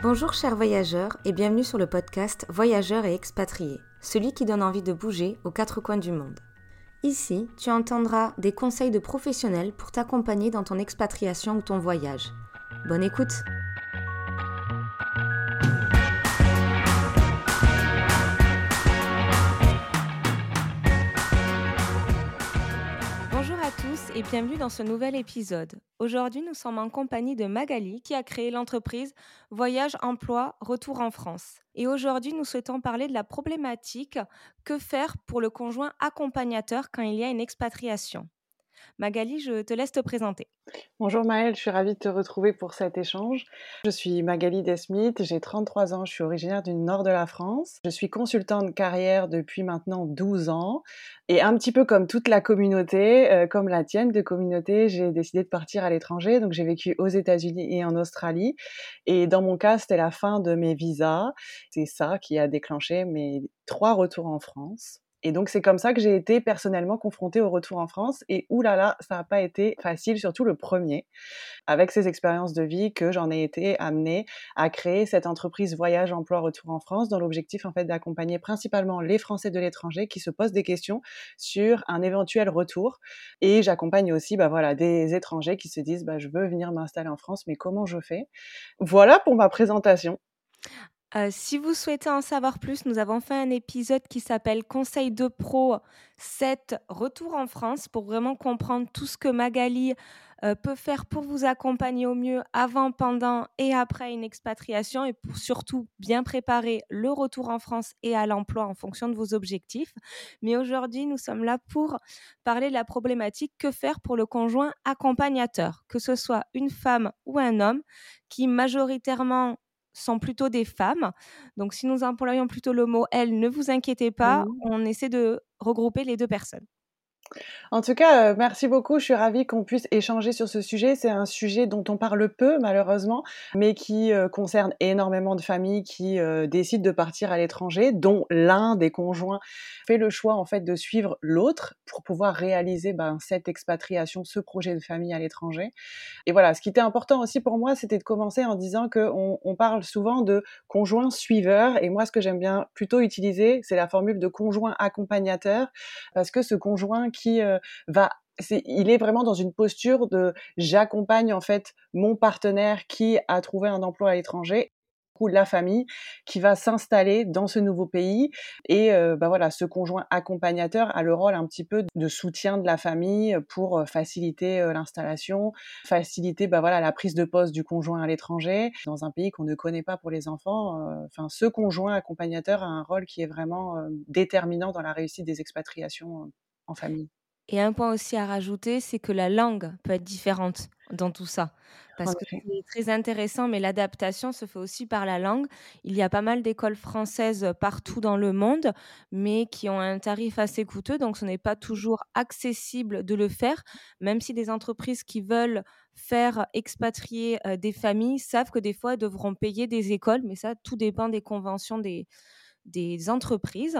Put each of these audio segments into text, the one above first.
Bonjour chers voyageurs et bienvenue sur le podcast Voyageurs et expatriés, celui qui donne envie de bouger aux quatre coins du monde. Ici, tu entendras des conseils de professionnels pour t'accompagner dans ton expatriation ou ton voyage. Bonne écoute et bienvenue dans ce nouvel épisode. Aujourd'hui, nous sommes en compagnie de Magali qui a créé l'entreprise Voyage Emploi Retour en France. Et aujourd'hui, nous souhaitons parler de la problématique que faire pour le conjoint accompagnateur quand il y a une expatriation. Magali, je te laisse te présenter. Bonjour Maëlle, je suis ravie de te retrouver pour cet échange. Je suis Magali Desmith, j'ai 33 ans, je suis originaire du nord de la France. Je suis consultante de carrière depuis maintenant 12 ans. Et un petit peu comme toute la communauté, euh, comme la tienne de communauté, j'ai décidé de partir à l'étranger. Donc j'ai vécu aux États-Unis et en Australie. Et dans mon cas, c'était la fin de mes visas. C'est ça qui a déclenché mes trois retours en France. Et donc c'est comme ça que j'ai été personnellement confrontée au retour en France. Et oulala, ça n'a pas été facile, surtout le premier, avec ces expériences de vie que j'en ai été amenée à créer cette entreprise Voyage Emploi Retour en France, dans l'objectif en fait d'accompagner principalement les Français de l'étranger qui se posent des questions sur un éventuel retour. Et j'accompagne aussi, bah voilà, des étrangers qui se disent, bah je veux venir m'installer en France, mais comment je fais? Voilà pour ma présentation si vous souhaitez en savoir plus, nous avons fait un épisode qui s'appelle Conseil de pro 7 Retour en France pour vraiment comprendre tout ce que Magali peut faire pour vous accompagner au mieux avant, pendant et après une expatriation et pour surtout bien préparer le retour en France et à l'emploi en fonction de vos objectifs. Mais aujourd'hui, nous sommes là pour parler de la problématique que faire pour le conjoint accompagnateur, que ce soit une femme ou un homme qui majoritairement sont plutôt des femmes. Donc, si nous employons plutôt le mot elle, ne vous inquiétez pas, mmh. on essaie de regrouper les deux personnes. En tout cas, euh, merci beaucoup. Je suis ravie qu'on puisse échanger sur ce sujet. C'est un sujet dont on parle peu, malheureusement, mais qui euh, concerne énormément de familles qui euh, décident de partir à l'étranger, dont l'un des conjoints fait le choix en fait de suivre l'autre pour pouvoir réaliser ben, cette expatriation, ce projet de famille à l'étranger. Et voilà, ce qui était important aussi pour moi, c'était de commencer en disant qu'on on parle souvent de conjoint suiveur, et moi, ce que j'aime bien plutôt utiliser, c'est la formule de conjoint accompagnateur, parce que ce conjoint qui euh, va il est vraiment dans une posture de j'accompagne en fait mon partenaire qui a trouvé un emploi à l'étranger la famille qui va s'installer dans ce nouveau pays. Et euh, bah voilà ce conjoint accompagnateur a le rôle un petit peu de soutien de la famille pour euh, faciliter l'installation faciliter bah voilà la prise de poste du conjoint à l'étranger dans un pays qu'on ne connaît pas pour les enfants. Enfin ce conjoint accompagnateur a un rôle qui est vraiment déterminant dans la réussite des expatriations en famille et un point aussi à rajouter, c'est que la langue peut être différente dans tout ça. Parce que c'est très intéressant, mais l'adaptation se fait aussi par la langue. Il y a pas mal d'écoles françaises partout dans le monde, mais qui ont un tarif assez coûteux, donc ce n'est pas toujours accessible de le faire, même si des entreprises qui veulent faire expatrier des familles savent que des fois, elles devront payer des écoles, mais ça, tout dépend des conventions des, des entreprises.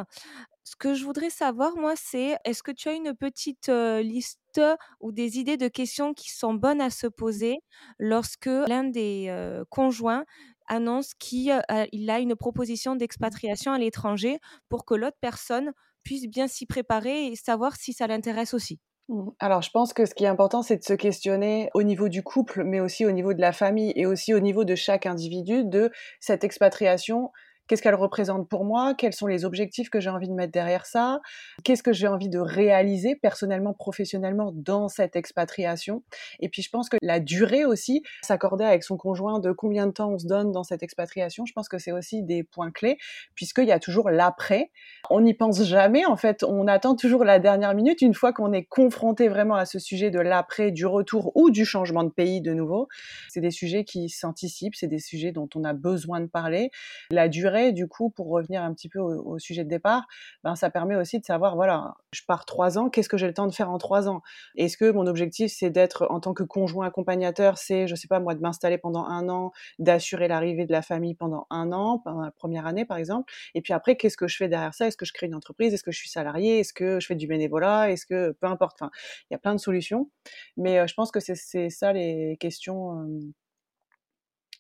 Ce que je voudrais savoir, moi, c'est est-ce que tu as une petite liste ou des idées de questions qui sont bonnes à se poser lorsque l'un des conjoints annonce qu'il a une proposition d'expatriation à l'étranger pour que l'autre personne puisse bien s'y préparer et savoir si ça l'intéresse aussi? Mmh. alors, je pense que ce qui est important, c'est de se questionner au niveau du couple, mais aussi au niveau de la famille et aussi au niveau de chaque individu de cette expatriation qu'est-ce qu'elle représente pour moi, quels sont les objectifs que j'ai envie de mettre derrière ça, qu'est-ce que j'ai envie de réaliser personnellement, professionnellement dans cette expatriation. Et puis je pense que la durée aussi, s'accorder avec son conjoint de combien de temps on se donne dans cette expatriation, je pense que c'est aussi des points clés, puisqu'il y a toujours l'après. On n'y pense jamais, en fait, on attend toujours la dernière minute, une fois qu'on est confronté vraiment à ce sujet de l'après, du retour ou du changement de pays de nouveau. C'est des sujets qui s'anticipent, c'est des sujets dont on a besoin de parler. La durée du coup, pour revenir un petit peu au, sujet de départ, ben, ça permet aussi de savoir, voilà, je pars trois ans, qu'est-ce que j'ai le temps de faire en trois ans? Est-ce que mon objectif, c'est d'être en tant que conjoint accompagnateur, c'est, je sais pas moi, de m'installer pendant un an, d'assurer l'arrivée de la famille pendant un an, pendant la première année par exemple, et puis après, qu'est-ce que je fais derrière ça? Est-ce que je crée une entreprise? Est-ce que je suis salarié? Est-ce que je fais du bénévolat? Est-ce que, peu importe, enfin, il y a plein de solutions, mais je pense que c'est ça les questions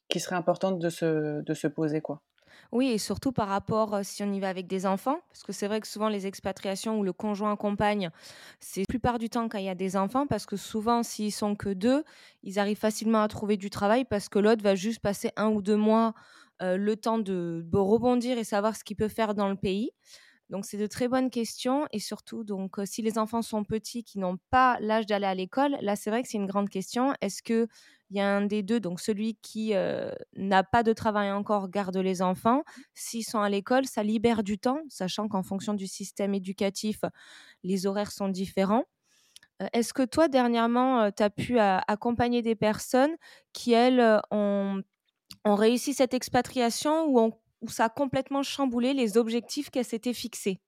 qui serait importante de se de se poser, quoi. Oui et surtout par rapport, si on y va avec des enfants, parce que c'est vrai que souvent les expatriations où le conjoint accompagne, c'est la plupart du temps quand il y a des enfants parce que souvent s'ils sont que 2, ils arrivent facilement à trouver du travail parce que l'autre va juste passer un ou 2 mois, heu, le temps de rebondir et savoir ce qu'il peut faire dans le pays. Donc c'est de très bonnes questions et surtout donc, heu, si les enfants sont petits, qui n'ont pas l'âge d'aller à l'école, là c'est vrai que c'est une grande question. Est-ce qu'il y a un des 2, donc celui qui, n'a pas de travail encore garde les enfants? S'ils sont à l'école, ça libère du temps, sachant qu'en fonction du système éducatif, les horaires sont différents. Est-ce que toi dernièrement, heu, tu as pu accompagner des personnes qui elles, ont réussi cette expatriation ou ont ça a complètement chamboulé les objectifs qu'elles s'étaient fixés?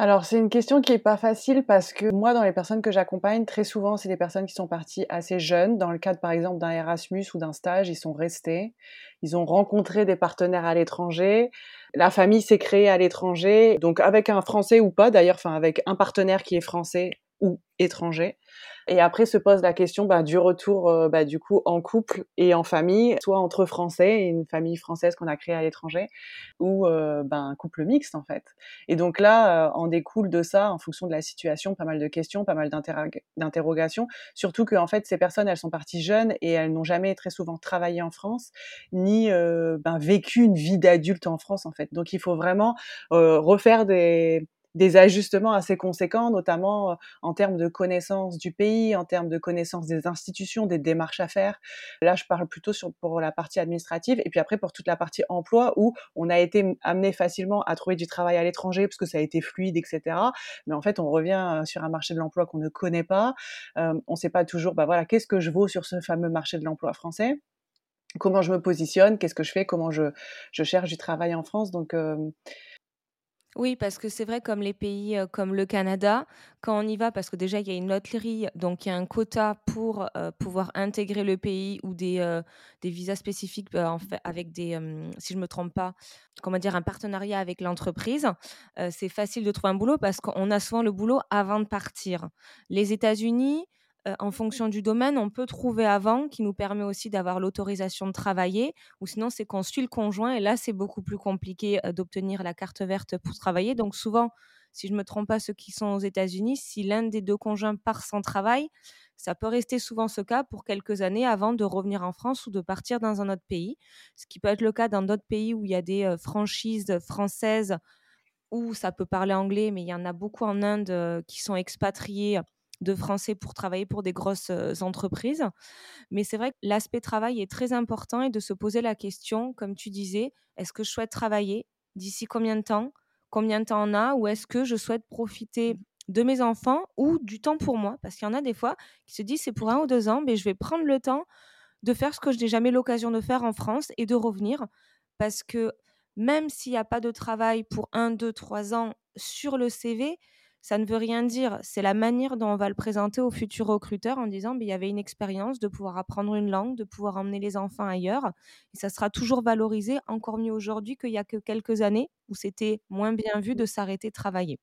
Alors c'est une question qui est pas facile parce que moi, dans les personnes que j'accompagne, très souvent, c'est des personnes qui sont parties assez jeunes. Dans le cadre, par exemple, d'un Erasmus ou d'un stage, ils sont restés. Ils ont rencontré des partenaires à l'étranger. La famille s'est créée à l'étranger, donc avec un Français ou pas d'ailleurs, enfin avec un partenaire qui est français ou étranger. Et après se pose la question bah, du retour euh, bah, du coup en couple et en famille, soit entre Français et une famille française qu'on a créée à l'étranger, ou euh, bah, un couple mixte en fait. Et donc là, euh, en découle de ça, en fonction de la situation, pas mal de questions, pas mal d'interrogations. Surtout que en fait, ces personnes, elles sont parties jeunes et elles n'ont jamais très souvent travaillé en France, ni ben, vécu une vie d'adulte en France en fait. Donc il faut vraiment refaire des des ajustements assez conséquents, notamment euh, en termes de connaissance du pays, en termes de connaissance des institutions, des démarches à faire. Là, je parle plutôt sur, pour la partie administrative et puis après pour toute la partie emploi où on a été amené facilement à trouver du travail à l'étranger parce que ça a été fluide, etc. Mais en fait, on revient euh, sur un marché de l'emploi qu'on ne connaît pas. Euh, on ne sait pas toujours, bah voilà, qu'est-ce que je vaux sur ce fameux marché de l'emploi français? Comment je me positionne, qu'est-ce que je fais, comment je, je cherche du travail en France? Donc, euh, oui, parce que c'est vrai comme les pays, heu, comme le Canada, quand on y va parce que déjà il y a une loterie, donc il y a un quota pour, heu, pouvoir intégrer le pays ou des, des visas spécifiques, fait avec des, si je me trompe pas, comment dire? Un partenariat avec l'entreprise. C'est facile de trouver un boulot parce qu'on a souvent le boulot avant de partir. Les États-Unis, heu, en fonction du domaine, on peut trouver avant, qui nous permet aussi d'avoir l'autorisation de travailler ou sinon c'est qu'on suit le conjoint et là, c'est beaucoup plus compliqué, heu, d'obtenir la carte verte pour travailler. Donc souvent, si je me trompe pas, ceux qui sont aux États-Unis, si l'un des 2 conjoints part sans travail, ça peut rester souvent ce cas pour quelques années avant de revenir en France ou de partir dans un autre pays. Ce qui peut être le cas dans d'autres pays où il y a des, heu, franchises françaises où ça peut parler anglais, mais il y en a beaucoup en Inde, qui sont expatriés de Français pour travailler pour des grosses, heu, entreprises. Mais c'est vrai que l'aspect travail est très important et de se poser la question, comme tu disais: «Est-ce que je souhaite travailler? D'ici combien de temps? Combien de temps on a? Ou est-ce que je souhaite profiter de mes enfants ou du temps pour moi?» parce qu'il y en a des fois qui se disent: «C'est pour un ou 2 ans, mais je vais prendre le temps de faire ce que je n'ai jamais l'occasion de faire en France et de revenir». Parce que même s'il y a pas de travail pour 1-2-3 ans sur le CV, ça ne veut rien dire. C'est la manière dont on va le présenter aux futurs recruteurs en disant: «Beh, il y avait une expérience de pouvoir apprendre une langue, de pouvoir emmener les enfants ailleurs» et ça sera toujours valorisé, encore mieux aujourd'hui qu'il y a que quelques années où c'était moins bien vu de s'arrêter de travailler.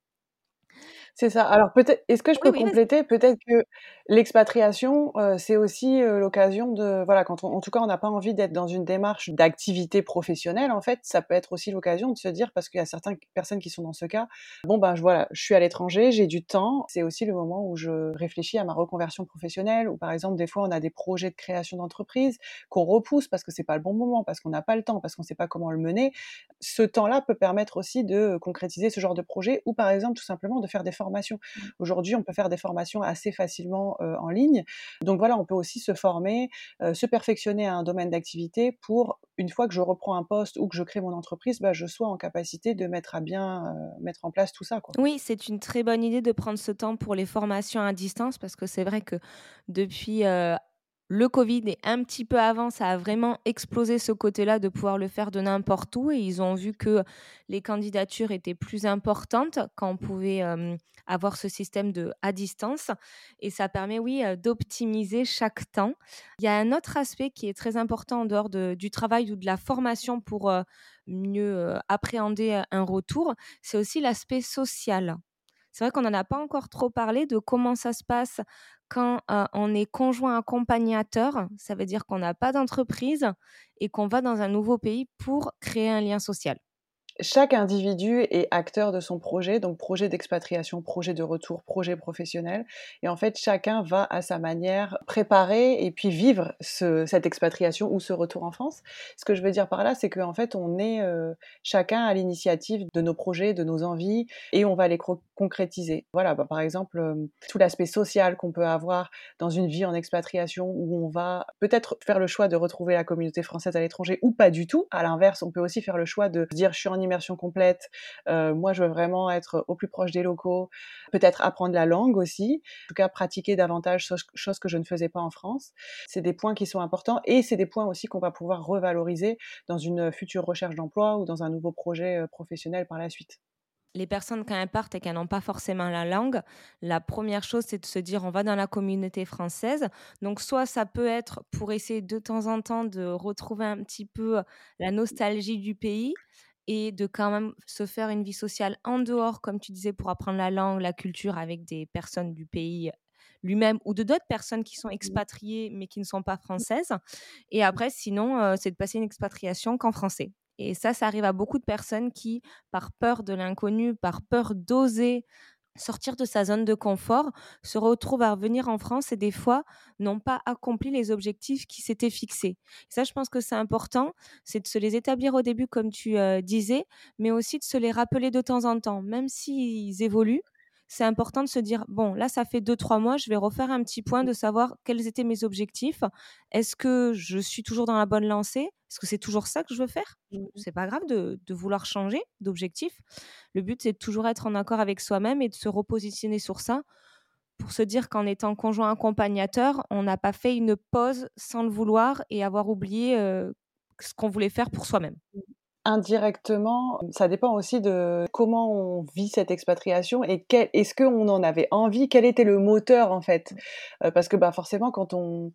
C'est ça. Alors peut-être est-ce que je peux oui, compléter? Peut-être que l'expatriation, heu, c'est aussi, heu, l'occasion de voilà, quand on en tout cas, on n'a pas envie d'être dans une démarche d'activité professionnelle, en fait, ça peut être aussi l'occasion de se dire parce qu'il y a certaines personnes qui sont dans ce cas: «Bon, ben, je voilà, je suis à l'étranger, j'ai du temps». C'est aussi le moment où je réfléchis à ma reconversion professionnelle ou par exemple, des fois, on a des projets de création d'entreprise qu'on repousse parce que c'est pas le bon moment, parce qu'on n'a pas le temps, parce qu'on sait pas comment le mener. Ce temps-là peut permettre aussi de concrétiser ce genre de projet ou par exemple, tout simplement de faire des formations. Mmh. Aujourd'hui, on peut faire des formations assez facilement, heu, en ligne. Donc voilà, on peut aussi se former, heu, se perfectionner à un domaine d'activité pour, une fois que je reprends un poste ou que je crée mon entreprise, bah, je sois en capacité de mettre à bien, heu, mettre en place tout ça, quoi. Oui, c'est une très bonne idée de prendre ce temps pour les formations à distance parce que c'est vrai que depuis, le covid et un petit peu avant, ça a vraiment explosé ce côté-là de pouvoir le faire de n'importe où et ils ont vu que les candidatures étaient plus importantes quand on pouvait, hem, avoir ce système de à distance et ça permet, oui, heu, d'optimiser chaque temps. Il y a un autre aspect qui est très important en dehors de du travail ou de la formation pour, heu, mieux, appréhender, un retour, c'est aussi l'aspect social. C'est vrai qu'on n'en a pas encore trop parlé de comment ça se passe quand on est conjoint accompagnateur, ça veut dire qu'on n'a pas d'entreprise et qu'on va dans un nouveau pays pour créer un lien social chaque individu est acteur de son projet, donc projet d'expatriation, projet de retour, projet professionnel. Et en fait, chacun va à sa manière préparer et puis vivre cette expatriation ou ce retour en France. Ce que je veux dire par là, c'est qu'en fait, on est euh, chacun à l'initiative de nos projets, de nos envies, et on va les concrétiser. Voilà, bah, par exemple, euh, tout l'aspect social qu'on peut avoir dans une vie en expatriation où on va peut-être faire le choix de retrouver la communauté française à l'étranger ou pas du tout. À l'inverse, on peut aussi faire le choix de dire je suis en immersion complète. Euh, moi, je veux vraiment être au plus proche des locaux, peut-être apprendre la langue aussi, en tout cas pratiquer davantage, chose que je ne faisais pas en France. C'est des points qui sont importants et c'est des points aussi qu'on va pouvoir revaloriser dans une future recherche d'emploi ou dans un nouveau projet euh, professionnel par la suite les personnes, quand elles partent et qu'elles n'ont pas forcément la langue, la première chose, c'est de se dire on va dans la communauté française. Donc, soit ça peut être pour essayer de temps en temps de retrouver un petit peu la nostalgie du pays, et de quand même se faire une vie sociale en dehors, comme tu disais, pour apprendre la langue, la culture avec des personnes du pays lui-même ou de d'autres personnes qui sont expatriées mais qui ne sont pas françaises. Et après, sinon, euh, c'est de passer une expatriation qu'en français. Et ça, ça arrive à beaucoup de personnes qui, par peur de l'inconnu, par peur d'oser sortir de sa zone de confort, se retrouve à revenir en France et des fois n'ont pas accompli les objectifs qui s'étaient fixés. ça, je pense que c'est important, c'est de se les établir au début, comme tu euh, disais, mais aussi de se les rappeler de temps en temps, même s'ils évoluent c'est important de se dire bon, là, ça fait deux, trois mois, je vais refaire un petit point de savoir quels étaient mes objectifs. Est-ce que je suis toujours dans la bonne lancée? Est-ce que c'est toujours ça que je veux faire mmh C'est pas grave de, vouloir changer d'objectif. Le but, c'est de toujours être en accord avec soi-même et de se repositionner sur ça pour se dire qu'en étant conjoint accompagnateur, on n'a pas fait une pause sans le vouloir et avoir oublié ce qu'on voulait faire pour soi-même. Mmh indirectement, ça dépend aussi de comment on vit cette expatriation et est-ce qu'on en avait envie, quel était le moteur en fait? Euh, parce que bah, forcément, quand on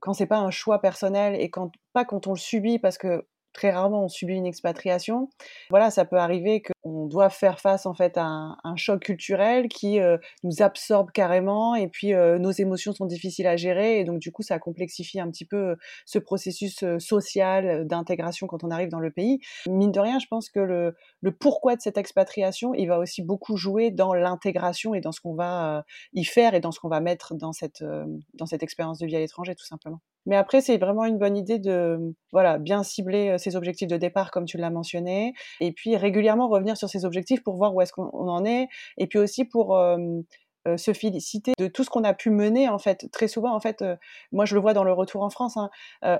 quand c'est pas un choix personnel et quand pas quand on le subit parce que très rarement on subit une expatriation. Voilà, ça peut arriver qu'on doit faire face en fait à un, choc culturel qui euh, nous absorbe carrément et puis euh, nos émotions sont difficiles à gérer et donc du coup ça complexifie un petit peu euh, ce processus social d'intégration quand on arrive dans le pays. Mine de rien, je pense que le, le pourquoi de cette expatriation, il va aussi beaucoup jouer dans l'intégration et dans ce qu'on va y faire et dans ce qu'on va mettre dans cette, dans cette expérience de vie à l'étranger tout simplement. Mais après, c'est vraiment une bonne idée de voilà, bien cibler ses objectifs de départ, comme tu l'as mentionné, et puis régulièrement revenir sur ses objectifs pour voir où est-ce qu'on en est, et puis aussi pour se féliciter de tout ce qu'on a pu mener en fait. Très souvent, en fait, moi je le vois dans le retour en France, hein,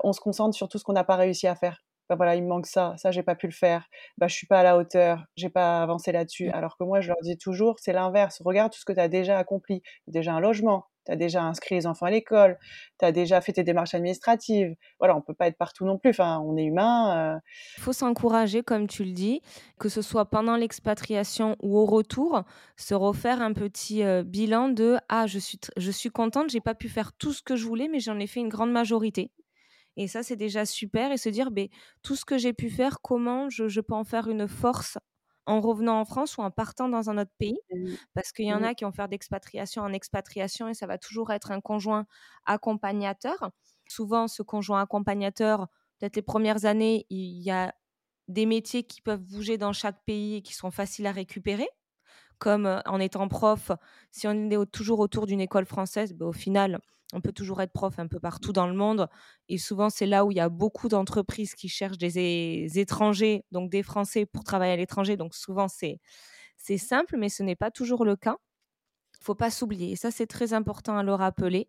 on se concentre sur tout ce qu'on n'a pas réussi à faire. Bah voilà, il me manque ça, ça j'ai pas pu le faire, bah je suis pas à la hauteur, j'ai pas avancé là-dessus. Mmh. Alors que moi je leur dis toujours, c'est l'inverse, regarde tout ce que tu as déjà accompli, déjà un logement, tu as déjà inscrit les enfants à l'école, tu as déjà fait tes démarches administratives. Voilà, on peut pas être partout non plus, enfin on est humain. Il faut s'encourager comme tu le dis, que ce soit pendant l'expatriation ou au retour, se refaire un petit bilan de ah je suis je suis contente, j'ai pas pu faire tout ce que je voulais mais j'en ai fait une grande majorité. Et ça, c'est déjà super. Et se dire, ben, tout ce que j'ai pu faire, comment je, peux en faire une force en revenant en France ou en partant dans un autre pays. Mmh Parce qu'il y en mmh a qui vont faire d'expatriation en expatriation et ça va toujours être un conjoint accompagnateur. Souvent, ce conjoint accompagnateur, peut-être les premières années, il y a des métiers qui peuvent bouger dans chaque pays et qui sont faciles à récupérer. Comme en étant prof, si on est toujours autour d'une école française, ben, au final, on peut toujours être prof un peu partout dans le monde. Et souvent, c'est là où il y a beaucoup d'entreprises qui cherchent des étrangers, donc des Français pour travailler à l'étranger. Donc souvent, c'est simple, mais ce n'est pas toujours le cas. Il faut pas s'oublier. Et ça, c'est très important à le rappeler.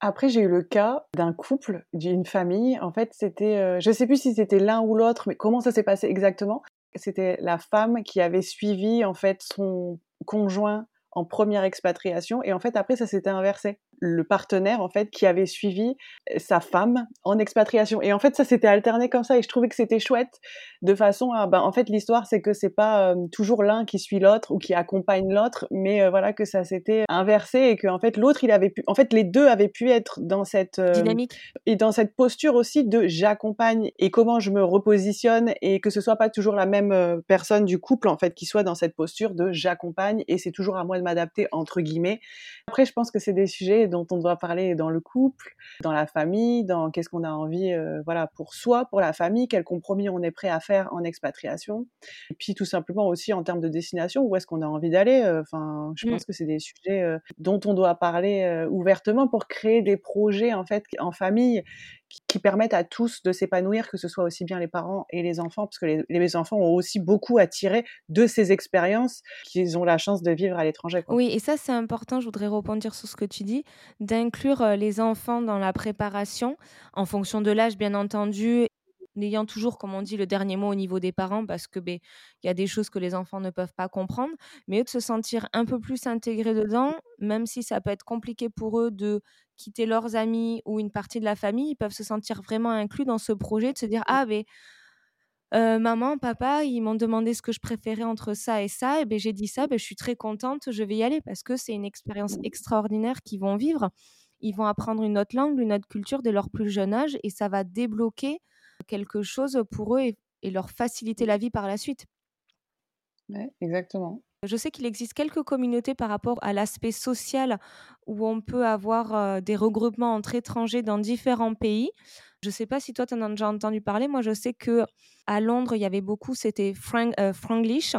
Après, j'ai eu le cas d'un couple, d'une famille. En fait, c'était, euh, je ne sais plus si c'était l'un ou l'autre, mais comment ça s'est passé exactement? C'était la femme qui avait suivi en fait son conjoint en première expatriation et en fait après ça s'était inversé le partenaire en fait qui avait suivi euh, sa femme en expatriation. Et en fait ça s'était alterné comme ça et je trouvais que c'était chouette de façon à ben en fait l'histoire c'est que c'est pas euh, toujours l'un qui suit l'autre ou qui accompagne l'autre mais euh, voilà que ça s'était inversé et que en fait l'autre il avait pu en fait les deux avaient pu être dans cette dynamique. et dans cette posture aussi de j'accompagne et comment je me repositionne et que ce soit pas toujours la même personne du couple en fait qui soit dans cette posture de j'accompagne et c'est toujours à moi de m'adapter entre guillemets. Après je pense que c'est des sujets sujets dont on doit parler dans le couple, dans la famille, dans qu'est-ce qu'on a envie, euh, voilà, pour soi, pour la famille, quel compromis on est prêt à faire en expatriation, et puis tout simplement aussi en termes de destination, où est-ce qu'on a envie d'aller. Euh, enfin, je mmh. pense que c'est des sujets euh, dont on doit parler ouvertement pour créer des projets en fait en famille qui permettent à tous de s'épanouir, que ce soit aussi bien les parents et les enfants, parce que les, les enfants ont aussi beaucoup à tirer de ces expériences qu'ils ont la chance de vivre à l'étranger. Oui, et ça c'est important, je voudrais rebondir sur ce que tu dis, d'inclure euh, les enfants dans la préparation, en fonction de l'âge bien entendu, n'ayant toujours, comme on dit, le dernier mot au niveau des parents, parce que ben, il y a des choses que les enfants ne peuvent pas comprendre, mais eux de se sentir un peu plus intégrés dedans, même si ça peut être compliqué pour eux de quitter leurs amis ou une partie de la famille, ils peuvent se sentir vraiment inclus dans ce projet, de se dire ah ben maman, papa, ils m'ont demandé ce que je préférais entre ça et ça, et ben j'ai dit ça, ben je suis très contente, je vais y aller parce que c'est une expérience extraordinaire qu'ils vont vivre. Ils vont apprendre une autre langue, une autre culture dès leur plus jeune âge et ça va débloquer quelque chose pour eux et, leur faciliter la vie par la suite. Ouais, exactement. Je sais qu'il existe quelques communautés par rapport à l'aspect social où on peut avoir des regroupements entre étrangers dans différents pays. Je ne sais pas si toi, tu en as déjà entendu parler. Moi, je sais que à Londres, il y avait beaucoup, c'était Frank, Franglish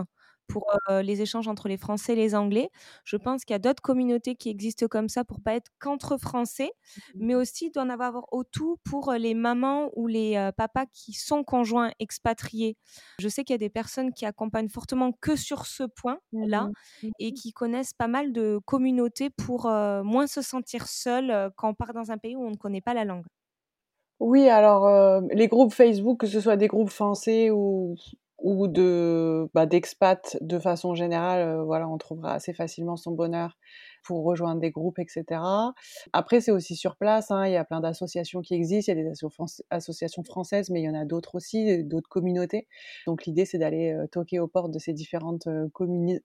pour les échanges entre les Français et les Anglais. Je pense qu'il y a d'autres communautés qui existent comme ça pour pas être qu'entre Français, mmh mais aussi il doit en avoir autour pour les mamans ou les papas qui sont conjoints expatriés. Je sais qu'il y a des personnes qui accompagnent fortement que sur ce point-là mmh et qui connaissent pas mal de communautés pour moins se sentir seul quand on part dans un pays où on ne connaît pas la langue. Oui, alors les groupes Facebook, que ce soit des groupes français ou ou de bah, d'expats de façon générale, voilà, on trouvera assez facilement son bonheur pour rejoindre des groupes, etc. Après, c'est aussi sur place. Hein, il y a plein d'associations qui existent. Il y a des associations françaises, mais il y en a d'autres aussi, d'autres communautés. Donc l'idée, c'est d'aller euh, toquer aux portes de ces différentes euh,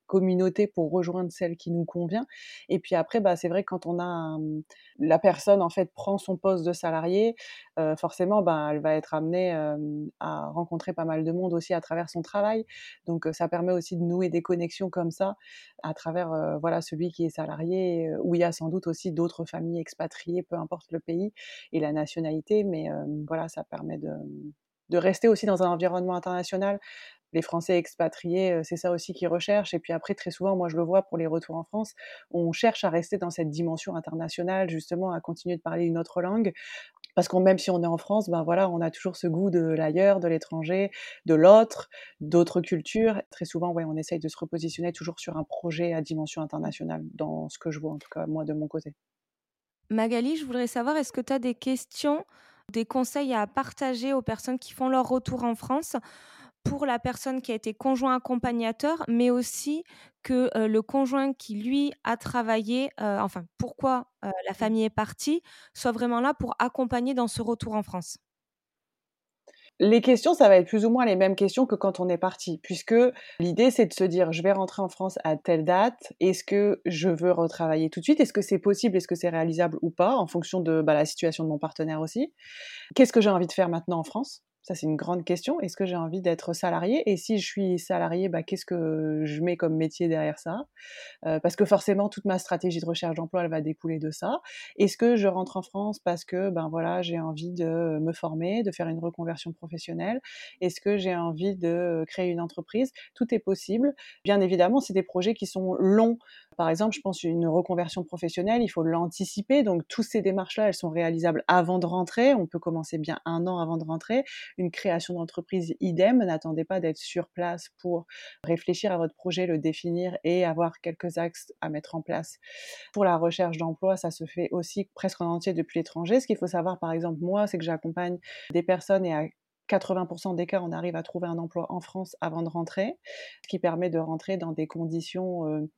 communautés pour rejoindre celle qui nous convient. Et puis après, bah, c'est vrai que quand on a la personne en fait prend son poste de salarié, euh, forcément, bah, elle va être amenée à rencontrer pas mal de monde aussi à travers son travail. Donc ça permet aussi de nouer des connexions comme ça à travers voilà celui qui est salarié où il y a sans doute aussi d'autres familles expatriées, peu importe le pays et la nationalité, mais voilà, ça permet de, rester aussi dans un environnement international les Français expatriés, c'est ça aussi qu'ils recherchent. Et puis après, très souvent, moi je le vois pour les retours en France, on cherche à rester dans cette dimension internationale, justement, à continuer de parler une autre langue, parce que même si on est en France, ben voilà, on a toujours ce goût de l'ailleurs, de l'étranger, de l'autre, d'autres cultures. Très souvent, ouais, on essaye de se repositionner toujours sur un projet à dimension internationale, dans ce que je vois en tout cas moi de mon côté. Magali, je voudrais savoir, est-ce que tu as des questions, des conseils à partager aux personnes qui font leur retour en France? Pour la personne qui a été conjoint accompagnateur, mais aussi que le conjoint qui, lui, a travaillé, enfin, pourquoi la mmh. famille est partie, soit vraiment là pour accompagner dans ce retour en France les questions, ça va être plus ou moins les mêmes questions que quand on est parti, puisque l'idée, c'est de se dire, je vais rentrer en France à telle date, est-ce que je veux retravailler tout de suite, est-ce que c'est possible, est-ce que c'est réalisable ou pas, en fonction de bah, la situation de mon partenaire aussi? Qu'est-ce que j'ai envie de faire maintenant en France? Ça, c'est une grande question. Est-ce que j'ai envie d'être salarié Et si je suis salarié, bah, qu'est-ce que je mets comme métier derrière ça? Euh, Parce que forcément, toute ma stratégie de recherche d'emploi, elle va découler de ça. Est-ce que je rentre en France parce que ben voilà, j'ai envie de me former, de faire une reconversion professionnelle? Est-ce que j'ai envie de créer une entreprise? Tout est possible. Bien évidemment, c'est des projets qui sont longs par exemple, je pense une reconversion professionnelle, il faut l'anticiper. Donc, toutes ces démarches-là, elles sont réalisables avant de rentrer. On peut commencer bien un an avant de rentrer. Une création d'entreprise, idem. N'attendez pas d'être sur place pour réfléchir à votre projet, le définir et avoir quelques axes à mettre en place. Pour la recherche d'emploi, ça se fait aussi presque en entier depuis l'étranger. Ce qu'il faut savoir, par exemple, moi, c'est que j'accompagne des personnes et à 80% des cas, on arrive à trouver un emploi en France avant de rentrer, ce qui permet de rentrer dans des conditions euh,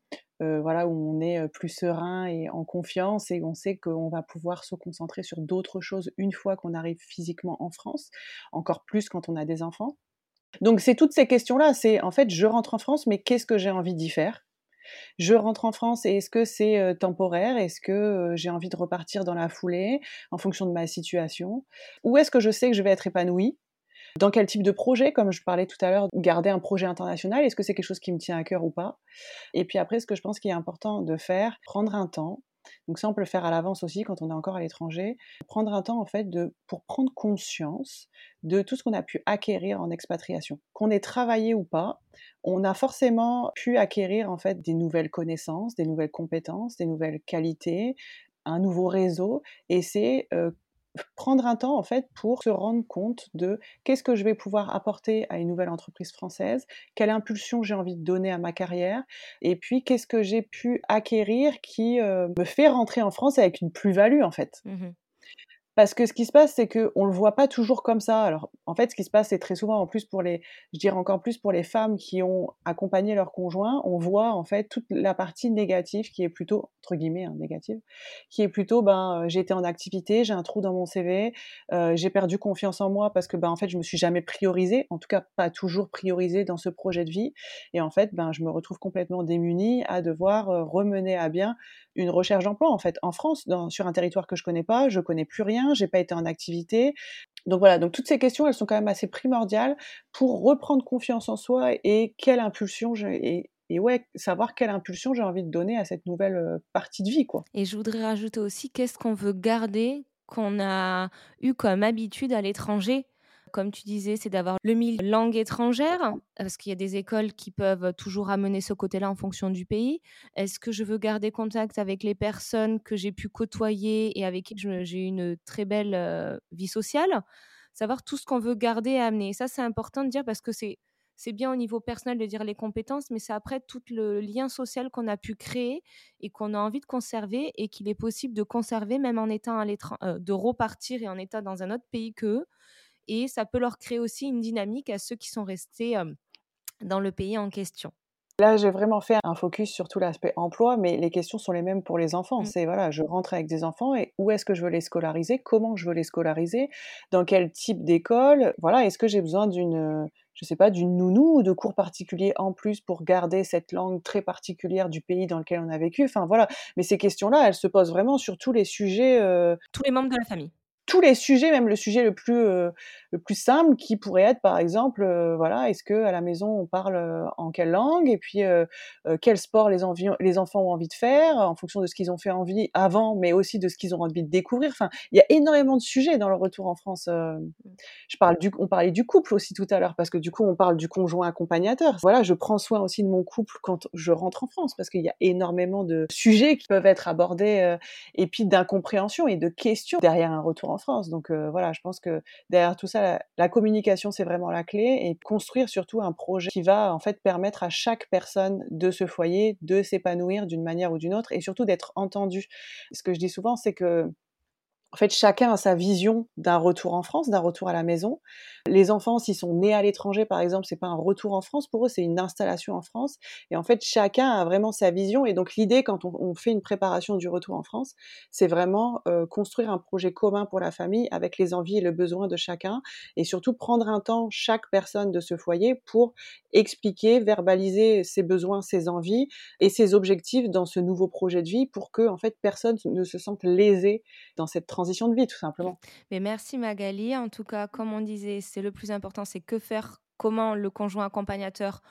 euh, voilà, où on est plus serein et en confiance et on sait qu'on va pouvoir se concentrer sur d'autres choses une fois qu'on arrive physiquement en France, encore plus quand on a des enfants. Donc c'est toutes ces questions-là, c'est en fait je rentre en France, mais qu'est-ce que j'ai envie d'y faire? Je rentre en France et est-ce que c'est temporaire? Est-ce que j'ai envie de repartir dans la foulée en fonction de ma situation? Ou est-ce que je sais que je vais être épanouie? Dans quel type de projet, comme je parlais tout à l'heure, garder un projet international, est-ce que c'est quelque chose qui me tient à cœur ou pas? Et puis après, ce que je pense qu'il est important de faire, prendre un temps, Donc ça, on peut le faire à l'avance aussi quand on est encore à l'étranger. Prendre un temps en fait de, pour prendre conscience de tout ce qu'on a pu acquérir en expatriation. Qu'on ait travaillé ou pas, on a forcément pu acquérir en fait des nouvelles connaissances, des nouvelles compétences, des nouvelles qualités, un nouveau réseau. Et c'est euh, prendre un temps en fait pour se rendre compte de qu'est-ce que je vais pouvoir apporter à une nouvelle entreprise française, quelle impulsion j'ai envie de donner à ma carrière, et puis qu'est-ce que j'ai pu acquérir qui euh, me fait rentrer en France avec une plus-value en fait. Mmh parce que ce qui se passe, c'est qu'on ne le voit pas toujours comme ça. Alors, en fait, ce qui se passe, c'est très souvent, en plus pour les, je dirais encore plus pour les femmes qui ont accompagné leur conjoint, on voit en fait toute la partie négative qui est plutôt, entre guillemets, hein, négative, qui est plutôt, ben, euh, été en activité, j'ai un trou dans mon CV, euh, j'ai perdu confiance en moi parce que, ben, en fait, je me suis jamais priorisée, en tout cas pas toujours priorisée dans ce projet de vie. Et en fait, ben, je me retrouve complètement démunie à devoir euh, remener à bien une recherche d'emploi, en fait, en France, sur un territoire que je connais pas, je connais plus rien j'ai pas été en activité. Donc voilà, donc toutes ces questions, elles sont quand même assez primordiales pour reprendre confiance en soi et quelle impulsion j'ai et, ouais, savoir quelle impulsion j'ai envie de donner à cette nouvelle euh, partie de vie, quoi. Et je voudrais rajouter aussi qu'est-ce qu'on veut garder qu'on a eu comme habitude à l'étranger? Comme tu disais, c'est d'avoir le mille langues étrangères, parce qu'il y a des écoles qui peuvent toujours amener ce côté-là en fonction du pays. Est-ce que je veux garder contact avec les personnes que j'ai pu côtoyer et avec qui j'ai une très belle euh, vie sociale? Savoir tout ce qu'on veut garder et amener. ça, c'est important de dire parce que c'est bien au niveau personnel de dire les compétences, mais c'est après tout le lien social qu'on a pu créer et qu'on a envie de conserver et qu'il est possible de conserver même en étant à l'étranger, euh, de repartir et en état dans un autre pays qu'eux et ça peut leur créer aussi une dynamique à ceux qui sont restés dans le pays en question. Là, j'ai vraiment fait un focus sur tout l'aspect emploi, mais les questions sont les mêmes pour les enfants. Mmh. C'est voilà, je rentre avec des enfants et où est-ce que je veux les scolariser, comment je veux les scolariser, dans quel type d'école, voilà, est-ce que j'ai besoin d'une, je sais pas, d'une nounou ou de cours particuliers en plus pour garder cette langue très particulière du pays dans lequel on a vécu? Enfin voilà, mais ces questions-là, elles se posent vraiment sur tous les sujets. Tous les membres de la famille tous les sujets, même le sujet le plus, euh, le plus simple, qui pourrait être par exemple, euh, voilà, est-ce que à la maison on parle euh, en quelle langue, et puis quel sport les, les enfants ont envie de faire, en fonction de ce qu'ils ont fait envie avant, mais aussi de ce qu'ils ont envie de découvrir. Enfin, il y a énormément de sujets dans le retour en France. Mmh. je parle du, on parlait du couple aussi tout à l'heure, parce que du coup on parle du conjoint accompagnateur. Voilà, je prends soin aussi de mon couple quand je rentre en France, parce qu'il y a énormément de sujets qui peuvent être abordés, et puis d'incompréhension et de questions derrière un retour en Donc voilà, je pense que derrière tout ça, la, communication, c'est vraiment la clé et construire surtout un projet qui va en fait permettre à chaque personne de ce foyer de s'épanouir d'une manière ou d'une autre et surtout d'être entendu. Ce que je dis souvent, c'est que en fait, chacun a sa vision d'un retour en France, d'un retour à la maison. Les enfants, s'ils sont nés à l'étranger, par exemple, c'est pas un retour en France pour eux, c'est une installation en France. Et en fait, chacun a vraiment sa vision. Et donc, l'idée, quand on, fait une préparation du retour en France, c'est vraiment euh, construire un projet commun pour la famille avec les envies et le besoin de chacun. Et surtout, prendre un temps, chaque personne de ce foyer, pour expliquer, verbaliser ses besoins, ses envies et ses objectifs dans ce nouveau projet de vie pour que, en fait, personne ne se sente lésé dans cette transition de vie, tout simplement. Mais merci Magali. En tout cas, comme on disait, c'est le plus important, c'est que faire, comment le conjoint accompagnateur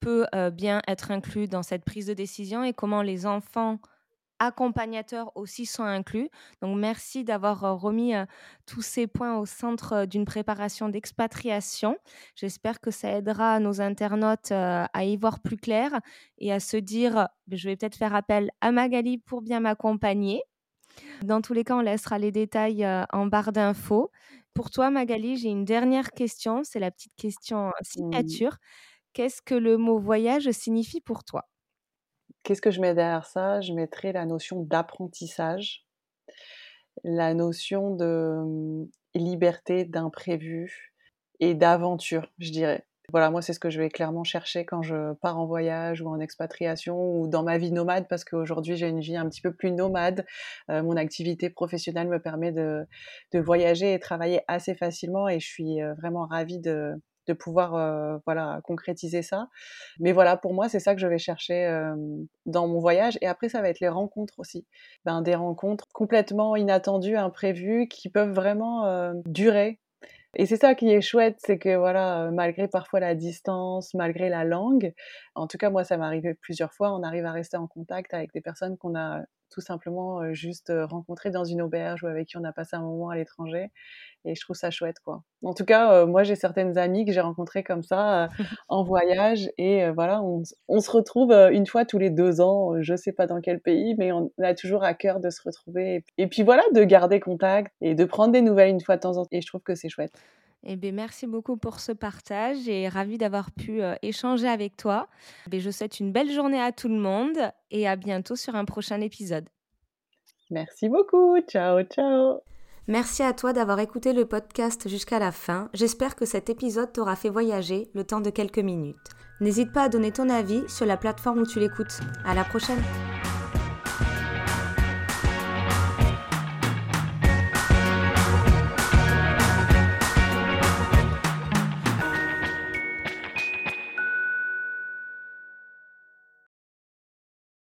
peut euh, bien être inclus dans cette prise de décision et comment les enfants accompagnateurs aussi sont inclus. Donc merci d'avoir euh, remis euh, tous ces points au centre d'une préparation d'expatriation. J'espère que ça aidera nos internautes à y voir plus clair et à se dire, je vais peut-être faire appel à Magali pour bien m'accompagner. Dans tous les cas, on laissera les détails euh, en barre d'infos. Pour toi, Magali, j'ai une dernière question. C'est la petite question euh, signature. Qu'est-ce que le mot voyage signifie pour toi? Qu'est-ce que je mets derrière ça? Je mettrai la notion d'apprentissage, la notion de hum, liberté, d'imprévu et d'aventure, je dirais. Voilà, moi, c'est ce que je vais clairement chercher quand je pars en voyage ou en expatriation ou dans ma vie nomade, parce qu'aujourd'hui, j'ai une vie un petit peu plus nomade. Euh, mon activité professionnelle me permet de, voyager et travailler assez facilement et je suis euh, vraiment ravie de, pouvoir euh, voilà concrétiser ça. Mais voilà, pour moi, c'est ça que je vais chercher dans mon voyage. Et après, ça va être les rencontres aussi. Ben, des rencontres complètement inattendues, imprévues, qui peuvent vraiment durer et c'est ça qui est chouette, c'est que voilà, malgré parfois la distance, malgré la langue, en tout cas moi ça m'est arrivé plusieurs fois, on arrive à rester en contact avec des personnes qu'on a tout simplement juste rencontrés dans une auberge ou avec qui on a passé un moment à l'étranger. Et je trouve ça chouette, quoi. En tout cas, moi, j'ai certaines amies que j'ai rencontrées comme ça en voyage. Et voilà, on, on, se retrouve une fois tous les deux ans, je sais pas dans quel pays, mais on a toujours à cœur de se retrouver. Et puis voilà, de garder contact et de prendre des nouvelles une fois de temps en temps. Et je trouve que c'est chouette. Eh bien, merci beaucoup pour ce partage et ravi d'avoir pu échanger avec toi. Et je souhaite une belle journée à tout le monde et à bientôt sur un prochain épisode. Merci beaucoup. Ciao, ciao. Merci à toi d'avoir écouté le podcast jusqu'à la fin. J'espère que cet épisode t'aura fait voyager le temps de quelques minutes. N'hésite pas à donner ton avis sur la plateforme où tu l'écoutes. À la prochaine.